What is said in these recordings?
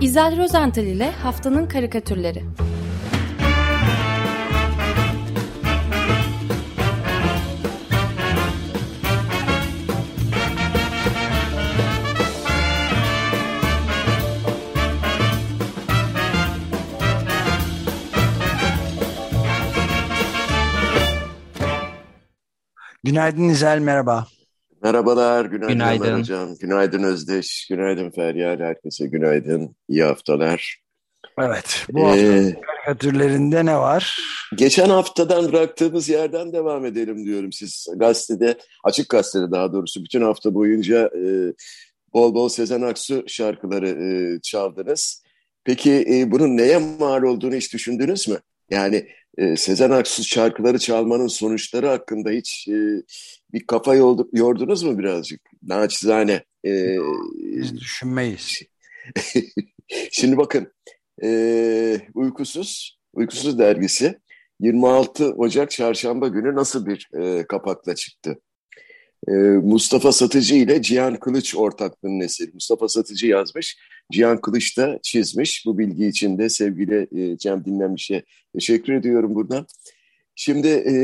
İzel Rozental ile Haftanın Karikatürleri Günaydın İzel, merhaba. Merhabalar, günaydın, Günaydın. Hocam. Günaydın Özdeş, günaydın Feryal, herkese günaydın, iyi haftalar. Evet, bu hafta Ee, karikatürlerinde ne var? geçen haftadan bıraktığımız yerden devam edelim diyorum. Siz gazetede, açık gazetede daha doğrusu bütün hafta boyunca e, bol bol Sezen Aksu şarkıları e, çaldınız. Peki e, bunun neye mal olduğunu hiç düşündünüz mü? Yani e, Sezen Aksu şarkıları çalmanın sonuçları hakkında hiç e, bir kafa yoldu- yordunuz mu birazcık? Naçizane. E, Biz düşünmeyiz. Şimdi bakın, e, Uykusuz, Uykusuz dergisi 26 Ocak Çarşamba günü nasıl bir e, kapakla çıktı? E, Mustafa Satıcı ile Cihan Kılıç ortaklığının eseri. Mustafa Satıcı yazmış, Cihan Kılıç da çizmiş. Bu bilgi için de sevgili e, Cem Dinlenmiş'e teşekkür ediyorum buradan. Şimdi e,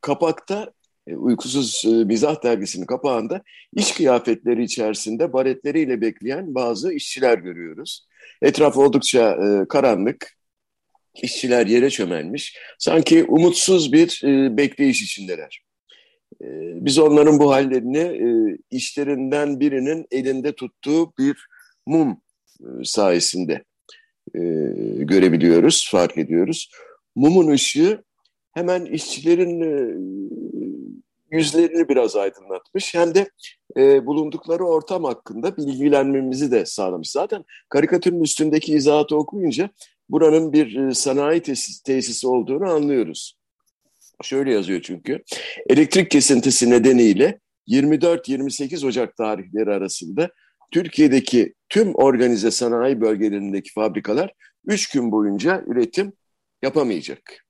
kapakta, e, Uykusuz e, Mizah dergisinin kapağında iş kıyafetleri içerisinde baretleriyle bekleyen bazı işçiler görüyoruz. Etraf oldukça e, karanlık, işçiler yere çömelmiş. Sanki umutsuz bir e, bekleyiş içindeler. E, biz onların bu hallerini e, işlerinden birinin elinde tuttuğu bir mum sayesinde e, görebiliyoruz, fark ediyoruz. Mumun ışığı hemen işçilerin e, yüzlerini biraz aydınlatmış. Hem de e, bulundukları ortam hakkında bilgilenmemizi de sağlamış. Zaten karikatürün üstündeki izahatı okuyunca buranın bir e, sanayi tesis, tesisi olduğunu anlıyoruz. Şöyle yazıyor çünkü. Elektrik kesintisi nedeniyle 24-28 Ocak tarihleri arasında Türkiye'deki tüm organize sanayi bölgelerindeki fabrikalar 3 gün boyunca üretim yapamayacak.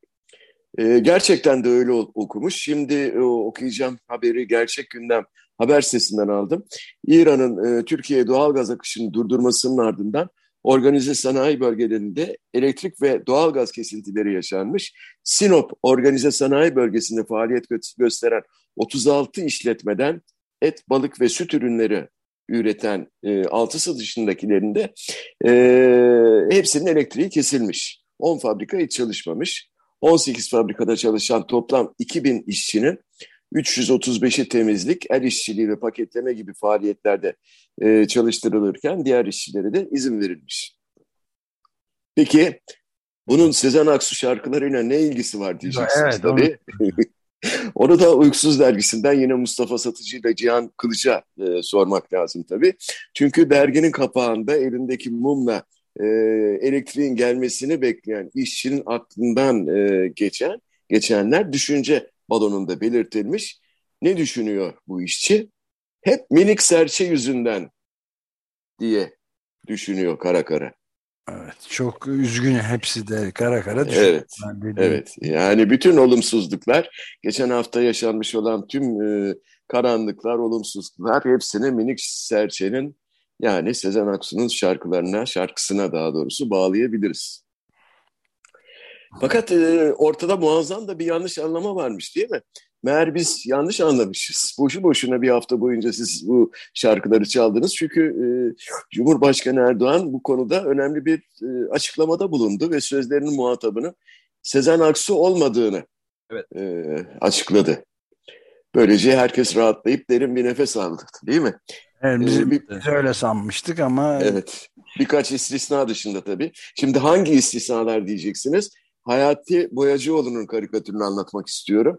Ee, gerçekten de öyle okumuş. Şimdi e, okuyacağım haberi Gerçek Gündem haber sitesinden aldım. İran'ın e, Türkiye'ye doğal gaz akışını durdurmasının ardından organize sanayi bölgelerinde elektrik ve doğal gaz kesintileri yaşanmış. Sinop organize sanayi bölgesinde faaliyet gö- gösteren 36 işletmeden et, balık ve süt ürünleri üreten e, altısı dışındakilerinde e, hepsinin elektriği kesilmiş. 10 fabrika hiç çalışmamış. 18 fabrikada çalışan toplam 2000 işçinin 335'i temizlik, el işçiliği ve paketleme gibi faaliyetlerde e, çalıştırılırken diğer işçilere de izin verilmiş. Peki bunun Sezen Aksu şarkılarıyla ne ilgisi var diyeceksiniz Evet, tabii. Onu da Uykusuz dergisinden yine Mustafa Satıcı ile Cihan Kılıç'a e, sormak lazım tabii. Çünkü derginin kapağında elindeki mumla e, elektriğin gelmesini bekleyen işçinin aklından e, geçen geçenler düşünce balonunda belirtilmiş. Ne düşünüyor bu işçi? Hep minik serçe yüzünden diye düşünüyor kara kara. Evet, çok üzgün hepsi de kara kara düşüyor. Evet. Evet, yani bütün olumsuzluklar, geçen hafta yaşanmış olan tüm e, karanlıklar, olumsuzluklar hepsini minik serçenin yani Sezen Aksu'nun şarkılarına, şarkısına daha doğrusu bağlayabiliriz. Fakat e, ortada muazzam da bir yanlış anlama varmış değil mi? Meğer biz yanlış anlamışız. Boşu boşuna bir hafta boyunca siz bu şarkıları çaldınız. Çünkü e, Cumhurbaşkanı Erdoğan bu konuda önemli bir e, açıklamada bulundu ve sözlerinin muhatabının Sezen Aksu olmadığını Evet. e, açıkladı. Böylece herkes rahatlayıp derin bir nefes aldı değil mi? Evet, biz, Ee, bir- biz öyle sanmıştık ama Evet. Birkaç istisna dışında tabii. Şimdi hangi istisnalar diyeceksiniz? Hayati Boyacıoğlu'nun karikatürünü anlatmak istiyorum.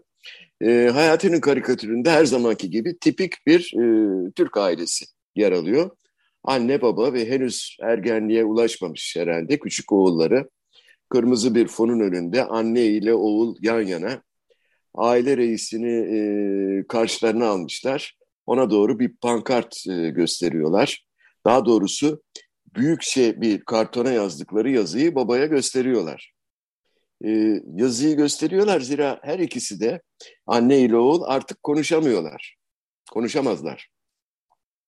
Ee, Hayati'nin karikatüründe her zamanki gibi tipik bir e, Türk ailesi yer alıyor. Anne baba ve henüz ergenliğe ulaşmamış herhalde küçük oğulları. Kırmızı bir fonun önünde anne ile oğul yan yana. Aile reisini e, karşılarına almışlar. Ona doğru bir pankart e, gösteriyorlar. Daha doğrusu büyükçe bir kartona yazdıkları yazıyı babaya gösteriyorlar. Ee, yazıyı gösteriyorlar zira her ikisi de anne ile oğul artık konuşamıyorlar. Konuşamazlar.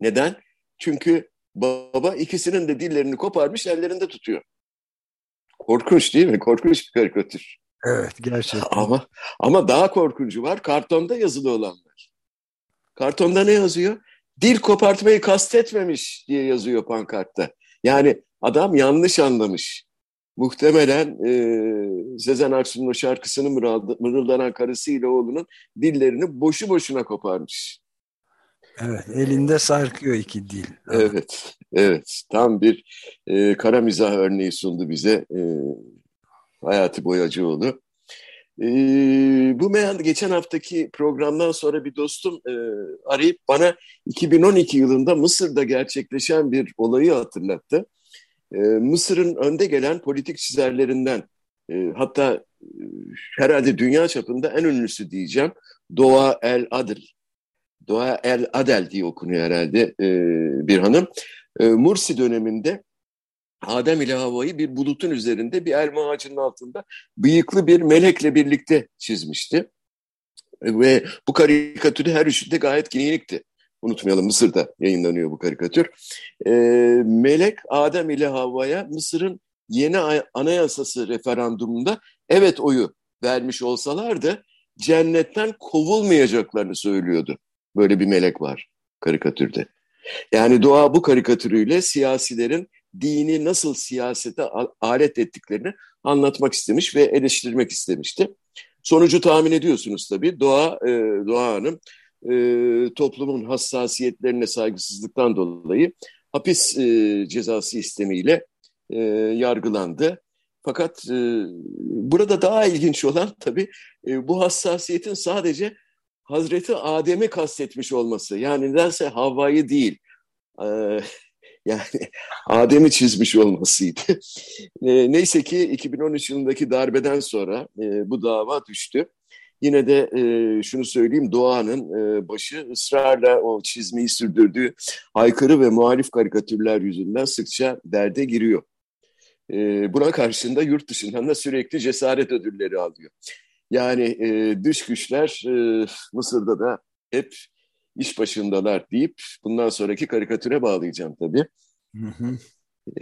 Neden? Çünkü baba ikisinin de dillerini koparmış ellerinde tutuyor. Korkunç değil mi? Korkunç bir karikatür. Evet gerçekten. Ama, ama daha korkuncu var. Kartonda yazılı olanlar. Kartonda ne yazıyor? Dil kopartmayı kastetmemiş diye yazıyor pankartta. Yani adam yanlış anlamış. Muhtemelen e, Sezen Aksu'nun o şarkısını mırıldanan karısıyla oğlunun dillerini boşu boşuna koparmış. Evet, elinde sarkıyor iki dil. Evet, evet. Tam bir e, kara mizah örneği sundu bize e, Hayati Boyacıoğlu. E, bu meyan geçen haftaki programdan sonra bir dostum e, arayıp bana 2012 yılında Mısır'da gerçekleşen bir olayı hatırlattı. E, Mısır'ın önde gelen politik çizerlerinden, e, hatta e, herhalde dünya çapında en ünlüsü diyeceğim, Doğa El Adil Doğa El Adel diye okunuyor herhalde e, bir hanım. Mursi döneminde Adem ile Havva'yı bir bulutun üzerinde bir elma ağacının altında bıyıklı bir melekle birlikte çizmişti. Ve bu karikatürü her üçünde gayet klinikti. Unutmayalım Mısır'da yayınlanıyor bu karikatür. E, melek Adem ile Havva'ya Mısır'ın yeni anayasası referandumunda evet oyu vermiş olsalardı cennetten kovulmayacaklarını söylüyordu. Böyle bir melek var karikatürde. Yani doğa bu karikatürüyle siyasilerin dini nasıl siyasete alet ettiklerini anlatmak istemiş ve eleştirmek istemişti. Sonucu tahmin ediyorsunuz tabii. Doğa, e, Doğa Hanım e, toplumun hassasiyetlerine saygısızlıktan dolayı hapis e, cezası istemiyle e, yargılandı. Fakat e, burada daha ilginç olan tabii e, bu hassasiyetin sadece Hazreti Adem'i kastetmiş olması. Yani nedense Havva'yı değil. Ee, yani Adem'i çizmiş olmasıydı. E, neyse ki 2013 yılındaki darbeden sonra e, bu dava düştü. Yine de e, şunu söyleyeyim Doğan'ın e, başı ısrarla o çizmeyi sürdürdüğü aykırı ve muhalif karikatürler yüzünden sıkça derde giriyor. E, buna karşında yurt dışından da sürekli cesaret ödülleri alıyor. Yani e, dış güçler e, Mısır'da da hep iş başındalar deyip bundan sonraki karikatüre bağlayacağım tabii. Hı hı.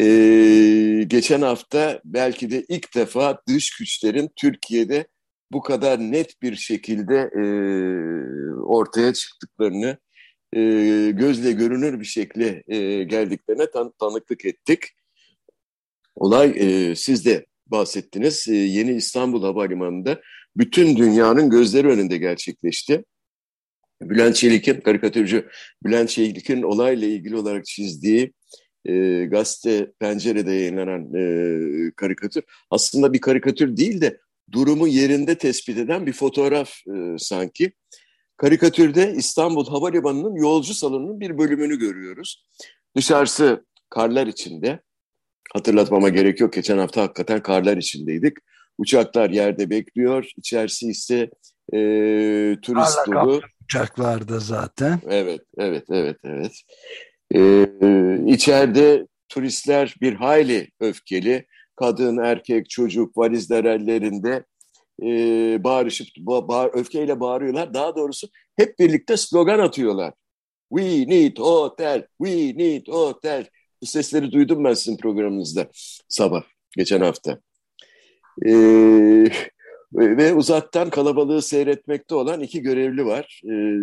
Ee, geçen hafta belki de ilk defa dış güçlerin Türkiye'de bu kadar net bir şekilde e, ortaya çıktıklarını e, gözle görünür bir şekilde e, geldiklerine tan tanıklık ettik. Olay e, siz de bahsettiniz. E, Yeni İstanbul Havalimanı'nda bütün dünyanın gözleri önünde gerçekleşti. Bülent Çelik'in, karikatürcü Bülent Çelik'in olayla ilgili olarak çizdiği e, gazete Pencere'de yayınlanan e, karikatür aslında bir karikatür değil de durumu yerinde tespit eden bir fotoğraf e, sanki. Karikatürde İstanbul Havalimanı'nın yolcu salonunun bir bölümünü görüyoruz. Dışarısı karlar içinde. Hatırlatmama gerek yok. Geçen hafta hakikaten karlar içindeydik. Uçaklar yerde bekliyor. İçerisi ise e, turist Hala dolu. Uçaklarda zaten. Evet, evet, evet, evet. Ee, içeride turistler bir hayli öfkeli. Kadın, erkek, çocuk valizler ellerinde e, bağırışıp bağır, öfkeyle bağırıyorlar. Daha doğrusu hep birlikte slogan atıyorlar. We need hotel, we need hotel. Bu sesleri duydum ben sizin programınızda sabah, geçen hafta. Ee, ve uzaktan kalabalığı seyretmekte olan iki görevli var. Ee,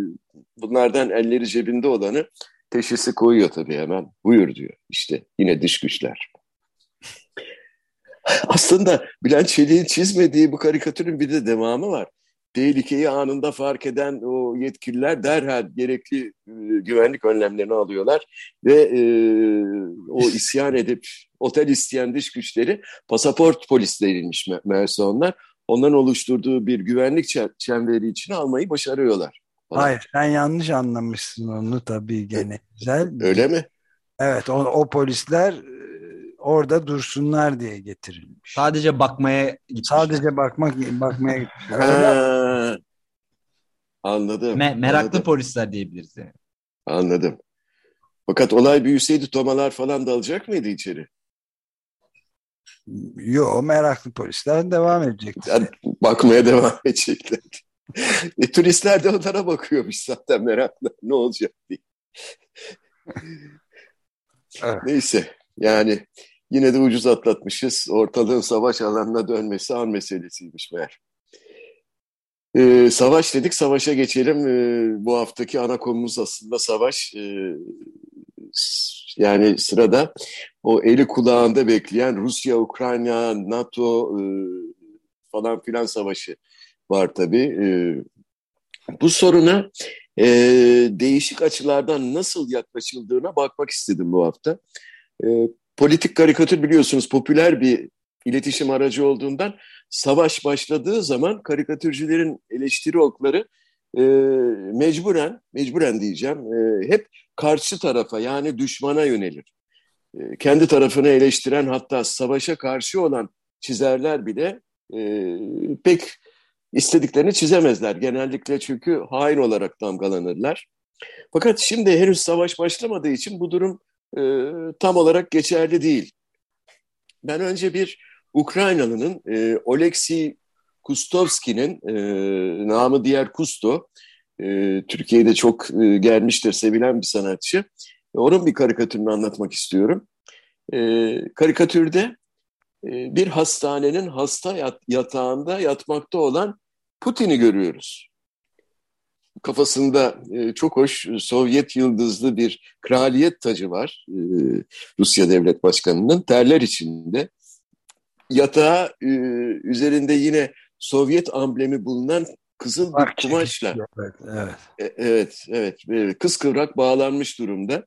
bunlardan elleri cebinde olanı teşhisi koyuyor tabii hemen. Buyur diyor. İşte yine dış güçler. Aslında Bülent Çelik'in çizmediği bu karikatürün bir de devamı var. Tehlikeyi anında fark eden o yetkililer derhal gerekli e, güvenlik önlemlerini alıyorlar ve e, o isyan edip otel isteyen dış güçleri pasaport polisleriymiş me meğerse onlar. Onların oluşturduğu bir güvenlik çemberi için almayı başarıyorlar. Falan. Hayır sen yanlış anlamışsın onu tabii gene güzel. Öyle mi? Evet o, o polisler orada dursunlar diye getirilmiş. Sadece bakmaya gitmişler. Sadece bakmak bakmaya gitmişler. Anladım. Me meraklı anladım. polisler diyebiliriz yani. Anladım. Fakat olay büyüseydi tomalar falan dalacak mıydı içeri? Yok meraklı polisler devam edecekti. Yani bakmaya devam edecekler. e, turistler de onlara bakıyormuş zaten meraklı. Ne olacak diye. Evet. Neyse yani yine de ucuz atlatmışız. Ortalığın savaş alanına dönmesi an meselesiymiş meğer. Ee, savaş dedik, savaşa geçelim. Ee, bu haftaki ana konumuz aslında savaş. Ee, yani sırada o eli kulağında bekleyen Rusya, Ukrayna, NATO e, falan filan savaşı var tabii. E, bu soruna e, değişik açılardan nasıl yaklaşıldığına bakmak istedim bu hafta. E, politik karikatür biliyorsunuz popüler bir iletişim aracı olduğundan savaş başladığı zaman karikatürcülerin eleştiri okları e, mecburen, mecburen diyeceğim, e, hep karşı tarafa yani düşmana yönelir. E, kendi tarafını eleştiren hatta savaşa karşı olan çizerler bile e, pek istediklerini çizemezler. Genellikle çünkü hain olarak damgalanırlar. Fakat şimdi henüz savaş başlamadığı için bu durum e, tam olarak geçerli değil. Ben önce bir Ukraynalı'nın e, Oleksiy Kustovski'nin e, namı diğer Kusto, e, Türkiye'de çok e, gelmiştir, sevilen bir sanatçı. Onun bir karikatürünü anlatmak istiyorum. E, karikatürde e, bir hastanenin hasta yat, yatağında yatmakta olan Putin'i görüyoruz. Kafasında e, çok hoş Sovyet yıldızlı bir kraliyet tacı var e, Rusya Devlet Başkanı'nın terler içinde. Yatağı e, üzerinde yine Sovyet amblemi bulunan kızıl bir kumaşla. Evet, evet. E, evet, evet. Kıskıvrak bağlanmış durumda.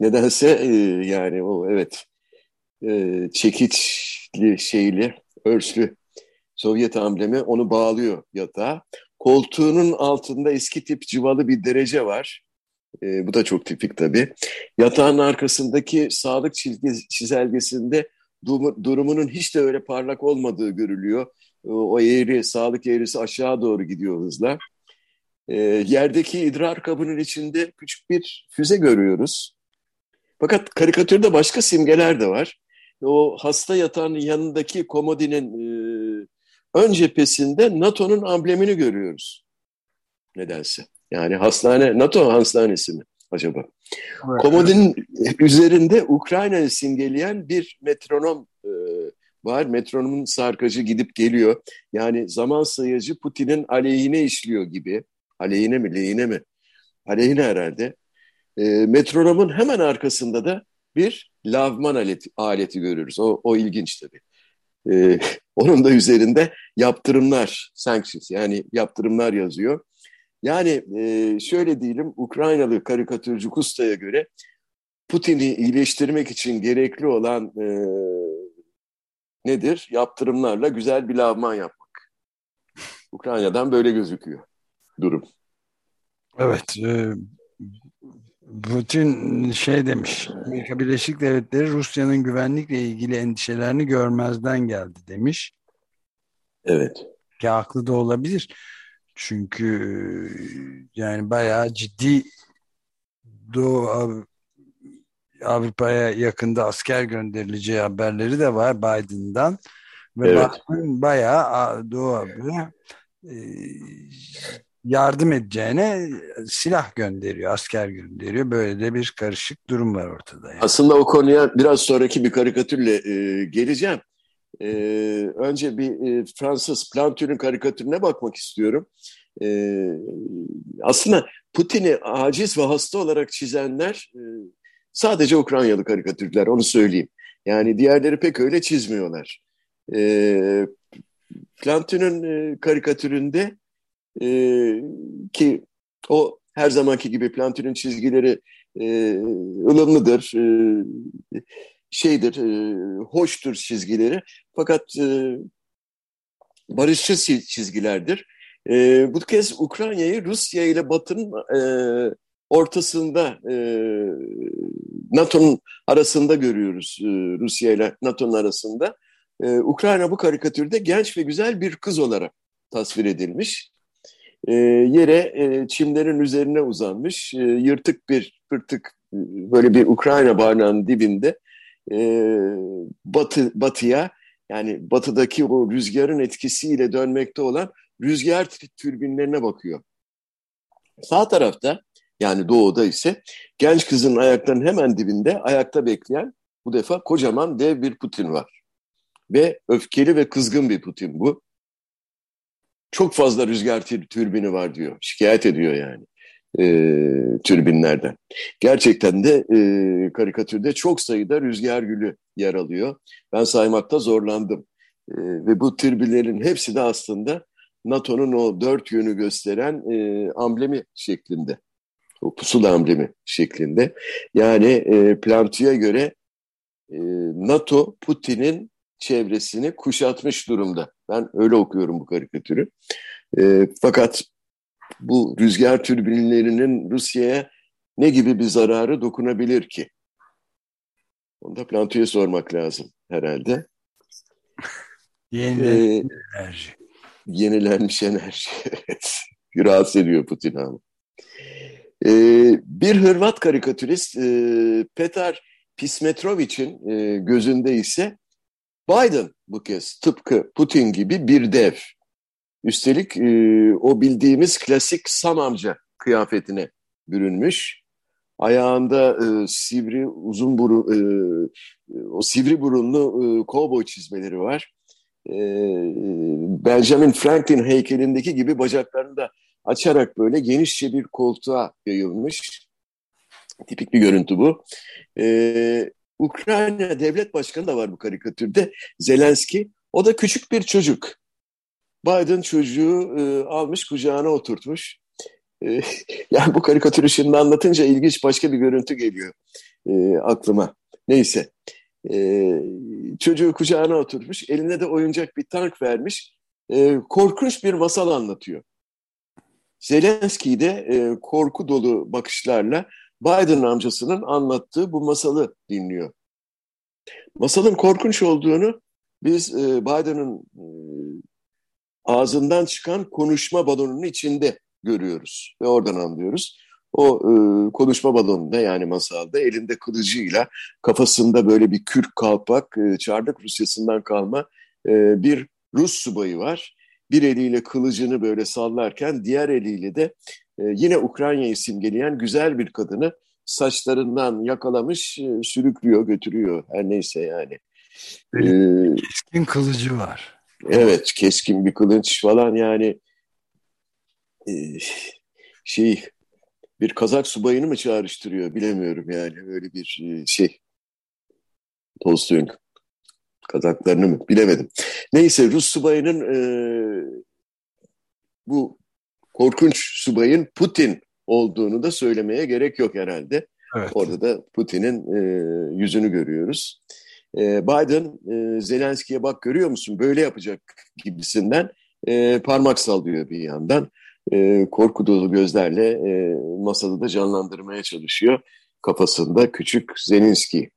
Nedense e, yani o evet e, çekiçli şeyli, örslü Sovyet amblemi onu bağlıyor yatağa. Koltuğunun altında eski tip civalı bir derece var. E, bu da çok tipik tabii. Yatağın arkasındaki sağlık çizelgesinde durumunun hiç de öyle parlak olmadığı görülüyor. O eğri, sağlık eğrisi aşağı doğru gidiyor hızla. E, yerdeki idrar kabının içinde küçük bir füze görüyoruz. Fakat karikatürde başka simgeler de var. O hasta yatağının yanındaki komodinin e, ön cephesinde NATO'nun amblemini görüyoruz. Nedense. Yani hastane, NATO hastanesi mi acaba? Evet. Komodinin üzerinde Ukrayna'yı simgeleyen bir metronom e, var. Metronomun sarkacı gidip geliyor. Yani zaman sayacı Putin'in aleyhine işliyor gibi. Aleyhine mi, lehine mi? Aleyhine herhalde. E, metronomun hemen arkasında da bir lavman aleti, aleti görürüz. O, o ilginç tabii. E, onun da üzerinde yaptırımlar, sanctions yani yaptırımlar yazıyor. Yani e, şöyle diyelim Ukraynalı karikatürcü Kusta'ya göre Putin'i iyileştirmek için gerekli olan e, nedir? Yaptırımlarla güzel bir lavman yapmak. Ukrayna'dan böyle gözüküyor durum. Evet. E, Putin şey demiş. Amerika Birleşik Devletleri Rusya'nın güvenlikle ilgili endişelerini görmezden geldi demiş. Evet. Ki haklı da olabilir. Çünkü yani bayağı ciddi Doğu Avrupa'ya yakında asker gönderileceği haberleri de var Biden'dan. Ve evet. Biden bayağı Doğu Avrupa'ya e, yardım edeceğine silah gönderiyor, asker gönderiyor. Böyle de bir karışık durum var ortada. Yani. Aslında o konuya biraz sonraki bir karikatürle e, geleceğim. E, önce bir e, Fransız Plantin'in karikatürüne bakmak istiyorum. E, aslında Putin'i aciz ve hasta olarak çizenler e, sadece Ukraynalı karikatürler, onu söyleyeyim. Yani diğerleri pek öyle çizmiyorlar. E, Plantin'in e, karikatüründe e, ki o her zamanki gibi Plantin'in çizgileri e, ılımlıdır, e, şeydir, e, hoştur çizgileri. Fakat e, barışçı çizgilerdir. E, bu kez Ukrayna'yı Rusya ile Batı'nın e, ortasında e, NATO'nun arasında görüyoruz e, Rusya ile NATO'nun arasında. E, Ukrayna bu karikatürde genç ve güzel bir kız olarak tasvir edilmiş. E, yere e, çimlerin üzerine uzanmış, e, yırtık bir pırtık böyle bir Ukrayna barınağının dibinde batı batıya yani batıdaki o rüzgarın etkisiyle dönmekte olan rüzgar türbinlerine bakıyor. Sağ tarafta yani doğuda ise genç kızın ayaklarının hemen dibinde ayakta bekleyen bu defa kocaman dev bir Putin var. Ve öfkeli ve kızgın bir Putin bu. Çok fazla rüzgar türbini var diyor. Şikayet ediyor yani e, türbinlerden. Gerçekten de e, karikatürde çok sayıda rüzgar gülü yer alıyor. Ben saymakta zorlandım. E, ve bu türbinlerin hepsi de aslında NATO'nun o dört yönü gösteren e, amblemi şeklinde. O pusula amblemi şeklinde. Yani e, Plantu'ya göre e, NATO Putin'in çevresini kuşatmış durumda. Ben öyle okuyorum bu karikatürü. E, fakat bu rüzgar türbinlerinin Rusya'ya ne gibi bir zararı dokunabilir ki? Onu da Plantu'ya sormak lazım herhalde. Yenilenmiş ee, enerji. Yenilenmiş enerji. Rahatsız ediyor Putin abi. Ee, bir Hırvat karikatürist e, Petar Pismetrovic'in e, gözünde ise Biden bu kez tıpkı Putin gibi bir dev. Üstelik e, o bildiğimiz klasik Sam amca kıyafetine bürünmüş. Ayağında e, sivri uzun burun, e, o sivri burunlu e, kovboy çizmeleri var. E, Benjamin Franklin heykelindeki gibi bacaklarını da açarak böyle genişçe bir koltuğa yayılmış. Tipik bir görüntü bu. E, Ukrayna devlet başkanı da var bu karikatürde. Zelenski. O da küçük bir çocuk. Biden çocuğu e, almış kucağına oturtmuş. E, yani bu karikatürü şimdi anlatınca ilginç başka bir görüntü geliyor e, aklıma. Neyse. E, çocuğu kucağına oturtmuş. Eline de oyuncak bir tank vermiş. E, korkunç bir masal anlatıyor. Zelenski de e, korku dolu bakışlarla Biden amcasının anlattığı bu masalı dinliyor. Masalın korkunç olduğunu biz e, Biden'ın e, ağzından çıkan konuşma balonunun içinde görüyoruz ve oradan anlıyoruz. O e, konuşma balonunda yani masalda elinde kılıcıyla kafasında böyle bir kürk kalpak e, Çardak Rusyası'ndan kalma e, bir Rus subayı var. Bir eliyle kılıcını böyle sallarken diğer eliyle de yine Ukrayna'yı simgeleyen güzel bir kadını saçlarından yakalamış, e, sürüklüyor, götürüyor. Her neyse yani. Ee, keskin kılıcı var. Evet, keskin bir kılıç falan yani e, şey bir kazak subayını mı çağrıştırıyor bilemiyorum yani öyle bir e, şey. Tolstoy'un kazaklarını mı bilemedim. Neyse Rus subayının e, bu korkunç subayın Putin olduğunu da söylemeye gerek yok herhalde. Evet. Orada da Putin'in e, yüzünü görüyoruz. E, Biden e, Zelenski'ye bak görüyor musun böyle yapacak gibisinden e, parmak sallıyor bir yandan. E, korku dolu gözlerle e, masada da canlandırmaya çalışıyor. Kafasında küçük Zelenski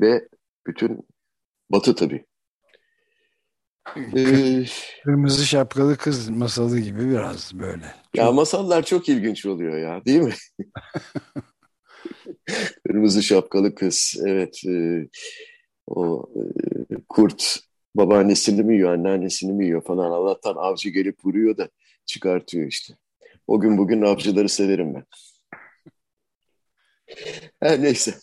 ve bütün Batı tabii. Ee, Kırmızı şapkalı kız masalı gibi biraz böyle. Ya masallar çok ilginç oluyor ya değil mi? Kırmızı şapkalı kız evet. E, o e, kurt babaannesini mi yiyor, anneannesini mi yiyor falan. Allah'tan avcı gelip vuruyor da çıkartıyor işte. O gün bugün avcıları severim ben. Her neyse.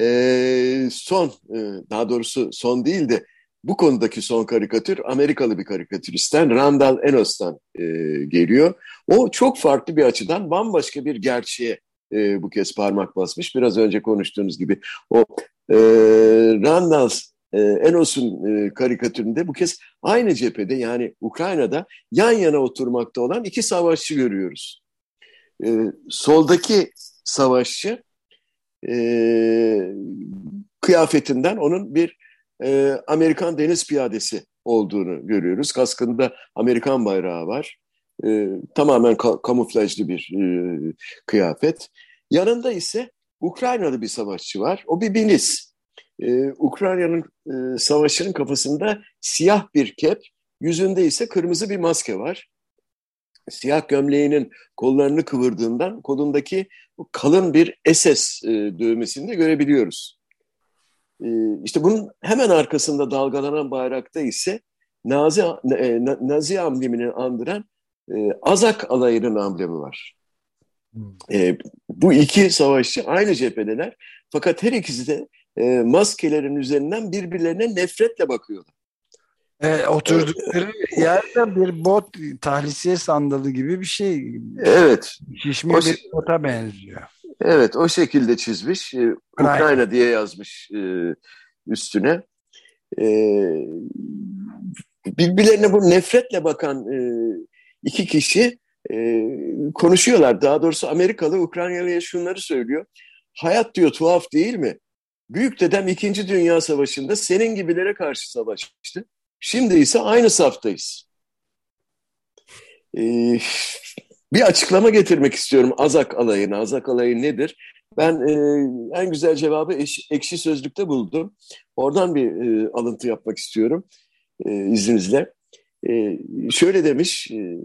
E, son, e, daha doğrusu son değil de bu konudaki son karikatür Amerikalı bir karikatüristten Randall Enos'tan e, geliyor. O çok farklı bir açıdan bambaşka bir gerçeğe e, bu kez parmak basmış. Biraz önce konuştuğunuz gibi o e, Randall e, Enos'un e, karikatüründe bu kez aynı cephede yani Ukrayna'da yan yana oturmakta olan iki savaşçı görüyoruz. E, soldaki savaşçı e, kıyafetinden onun bir e, Amerikan deniz piyadesi olduğunu görüyoruz. Kaskında Amerikan bayrağı var. E, tamamen ka kamuflajlı bir e, kıyafet. Yanında ise Ukraynalı bir savaşçı var. O bir milis. Ee, Ukrayna'nın e, savaşçının kafasında siyah bir kep, yüzünde ise kırmızı bir maske var. Siyah gömleğinin kollarını kıvırdığından kolundaki kalın bir SS e, dövmesini de görebiliyoruz. E, işte bunun hemen arkasında dalgalanan bayrakta ise Nazi, e, Nazi amblemini andıran e, Azak alayının amblemi var. E, bu iki savaşçı aynı cephedeler. Fakat her ikisi de maskelerin üzerinden birbirlerine nefretle bakıyorlar. E, oturdukları yerde bir bot tahlisiye sandalı gibi bir şey. Evet. Şişmiş bir bota benziyor. Evet o şekilde çizmiş. Ee, Ukrayna diye yazmış e, üstüne. E, birbirlerine bu nefretle bakan e, iki kişi e, konuşuyorlar. Daha doğrusu Amerikalı Ukraynalı'ya şunları söylüyor. Hayat diyor tuhaf değil mi? Büyük dedem 2. Dünya Savaşı'nda senin gibilere karşı savaştı. Şimdi ise aynı saftayız. Ee, bir açıklama getirmek istiyorum Azak alayına. Azak alayı nedir? Ben e, en güzel cevabı eş, ekşi sözlükte buldum. Oradan bir e, alıntı yapmak istiyorum e, izninizle. E, şöyle demiş, e,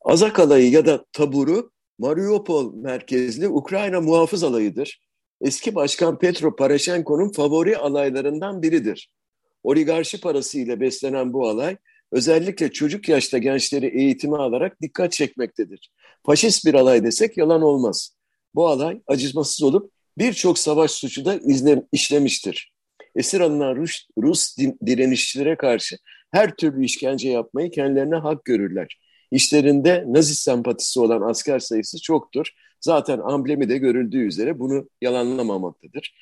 Azak alayı ya da taburu Mariupol merkezli Ukrayna muhafız alayıdır. Eski Başkan Petro Poroshenko'nun favori alaylarından biridir. Oligarşi parası ile beslenen bu alay özellikle çocuk yaşta gençleri eğitimi alarak dikkat çekmektedir. Faşist bir alay desek yalan olmaz. Bu alay acımasız olup birçok savaş suçu da izle, işlemiştir. Esir alınan Rus, Rus direnişçilere karşı her türlü işkence yapmayı kendilerine hak görürler. İşlerinde Nazi sempatisi olan asker sayısı çoktur. Zaten amblemi de görüldüğü üzere bunu yalanlamamaktadır.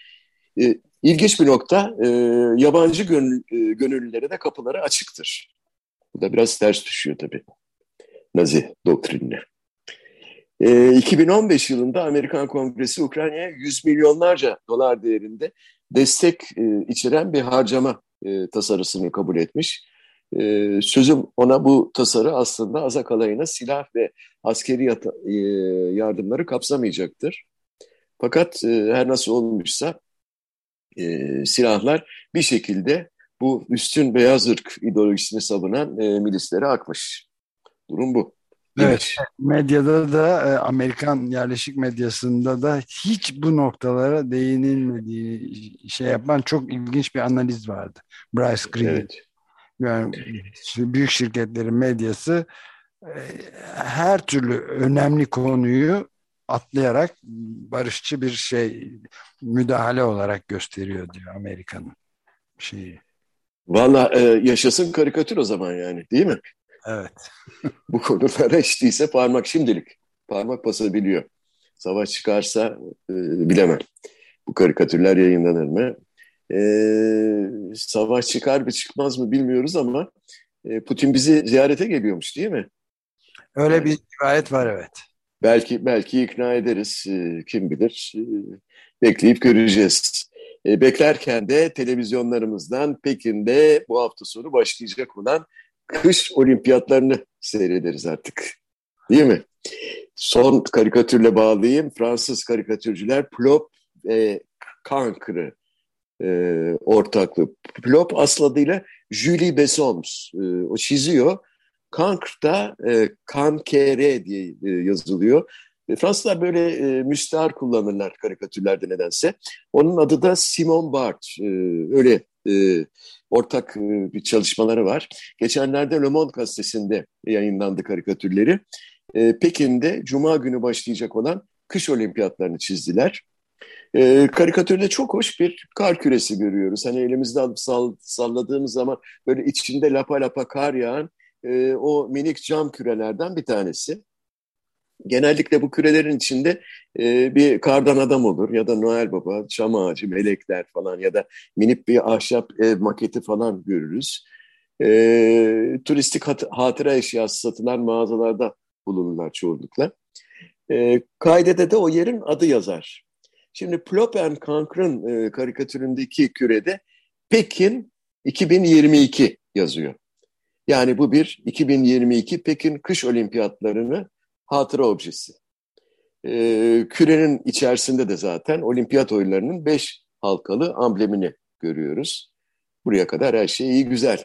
E, ilginç bir nokta, e, yabancı gönül, gönüllülere de kapıları açıktır. Bu da biraz ters düşüyor tabii Nazi doktrinine. E, 2015 yılında Amerikan Kongresi Ukrayna'ya 100 milyonlarca dolar değerinde destek e, içeren bir harcama e, tasarısını kabul etmiş. E, sözüm ona bu tasarı aslında Azak alayına silah ve askeri yata, e, yardımları kapsamayacaktır. Fakat e, her nasıl olmuşsa e, silahlar bir şekilde bu üstün beyaz ırk ideolojisini savunan e, milislere akmış. Durum bu. Evet, medyada da e, Amerikan yerleşik medyasında da hiç bu noktalara değinilmediği şey yapan çok ilginç bir analiz vardı. Bryce Green. Evet. Yani büyük şirketlerin medyası e, her türlü önemli konuyu atlayarak barışçı bir şey müdahale olarak gösteriyor diyor Amerika'nın şeyi. Valla e, yaşasın karikatür o zaman yani değil mi? Evet. Bu konulara içtiyse parmak şimdilik parmak basabiliyor. Savaş çıkarsa e, bilemem. Bu karikatürler yayınlanır mı? E, savaş çıkar mı çıkmaz mı bilmiyoruz ama e, Putin bizi ziyarete geliyormuş değil mi? Öyle yani, bir rivayet var evet. Belki belki ikna ederiz. E, kim bilir. E, bekleyip göreceğiz. E, beklerken de televizyonlarımızdan Pekin'de bu hafta sonu başlayacak olan kış olimpiyatlarını seyrederiz artık. Değil mi? Son karikatürle bağlayayım. Fransız karikatürcüler Plop ve Cancre'ı e, ortaklığı. Plop asıl adıyla Julie Bessons. E, o çiziyor. Cancre'da e, Cancre diye e, yazılıyor. E, Fransızlar böyle e, müstahar kullanırlar karikatürlerde nedense. Onun adı da Simon Bart. E, öyle e, ortak e, bir çalışmaları var. Geçenlerde Le Monde gazetesinde yayınlandı karikatürleri. E, Pekin'de Cuma günü başlayacak olan kış olimpiyatlarını çizdiler. E, karikatürde çok hoş bir kar küresi görüyoruz. Hani elimizde alıp sall salladığımız zaman böyle içinde lapa lapa kar yağan e, o minik cam kürelerden bir tanesi. Genellikle bu kürelerin içinde e, bir kardan adam olur ya da Noel Baba, çam ağacı, melekler falan ya da minik bir ahşap ev maketi falan görürüz. E, turistik hat hatıra eşyası satılan mağazalarda bulunurlar çoğunlukla. E, kaydede de o yerin adı yazar. Şimdi Plop and Cancr'ın e, karikatüründeki kürede Pekin 2022 yazıyor. Yani bu bir 2022 Pekin kış olimpiyatlarını hatıra objesi. Ee, kürenin içerisinde de zaten olimpiyat oyunlarının beş halkalı amblemini görüyoruz. Buraya kadar her şey iyi güzel.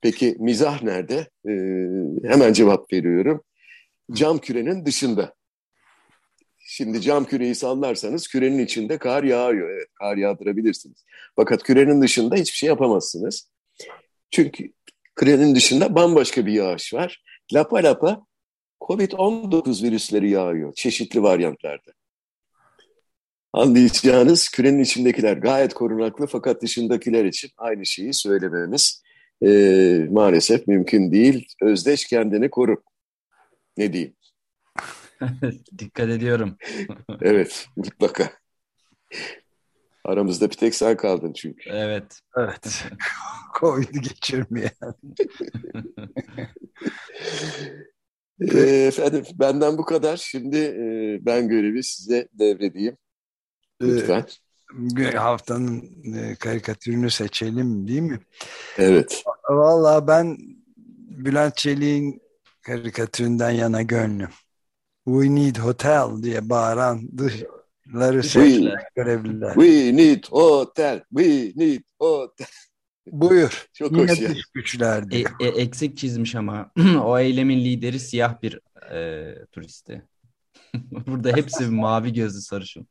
Peki mizah nerede? Ee, hemen cevap veriyorum. Cam kürenin dışında. Şimdi cam küreyi sallarsanız kürenin içinde kar yağıyor. Evet, kar yağdırabilirsiniz. Fakat kürenin dışında hiçbir şey yapamazsınız. Çünkü kürenin dışında bambaşka bir yağış var. Lapa lapa Covid-19 virüsleri yağıyor çeşitli varyantlarda. Anlayacağınız kürenin içindekiler gayet korunaklı fakat dışındakiler için aynı şeyi söylememiz e, maalesef mümkün değil. Özdeş kendini koru. Ne diyeyim? Dikkat ediyorum. Evet mutlaka. Aramızda bir tek sen kaldın çünkü. Evet. Evet. Covid'i geçirmeyen. E, efendim benden bu kadar. Şimdi e, ben görevi size devredeyim. Lütfen. Ee, haftanın e, karikatürünü seçelim değil mi? Evet. Vallahi ben Bülent Çelik'in karikatüründen yana gönlüm. We need hotel diye bağıran dışları seçilen görevliler. We need hotel. We need hotel. Buyur. Çok Yine hoş ya. dış güçler E, e, eksik çizmiş ama o eylemin lideri siyah bir e, turisti. Burada hepsi mavi gözlü sarışın.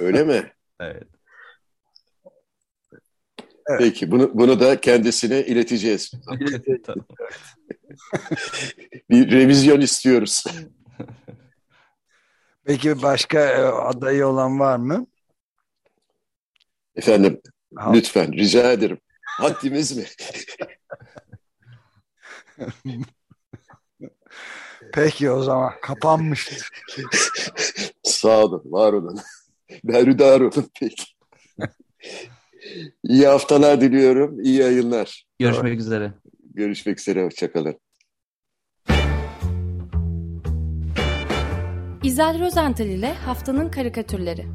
Öyle mi? Evet. Evet. Peki bunu, bunu da kendisine ileteceğiz. Bir revizyon istiyoruz. Peki başka e, adayı olan var mı? Efendim Ha, lütfen rica ederim. Haddimiz mi? Peki o zaman kapanmıştır. Sağ olun, var olun. Berhudar olun peki. İyi haftalar diliyorum. iyi yayınlar. Görüşmek üzere. Görüşmek üzere. Hoşçakalın. İzel Rozental ile Haftanın Karikatürleri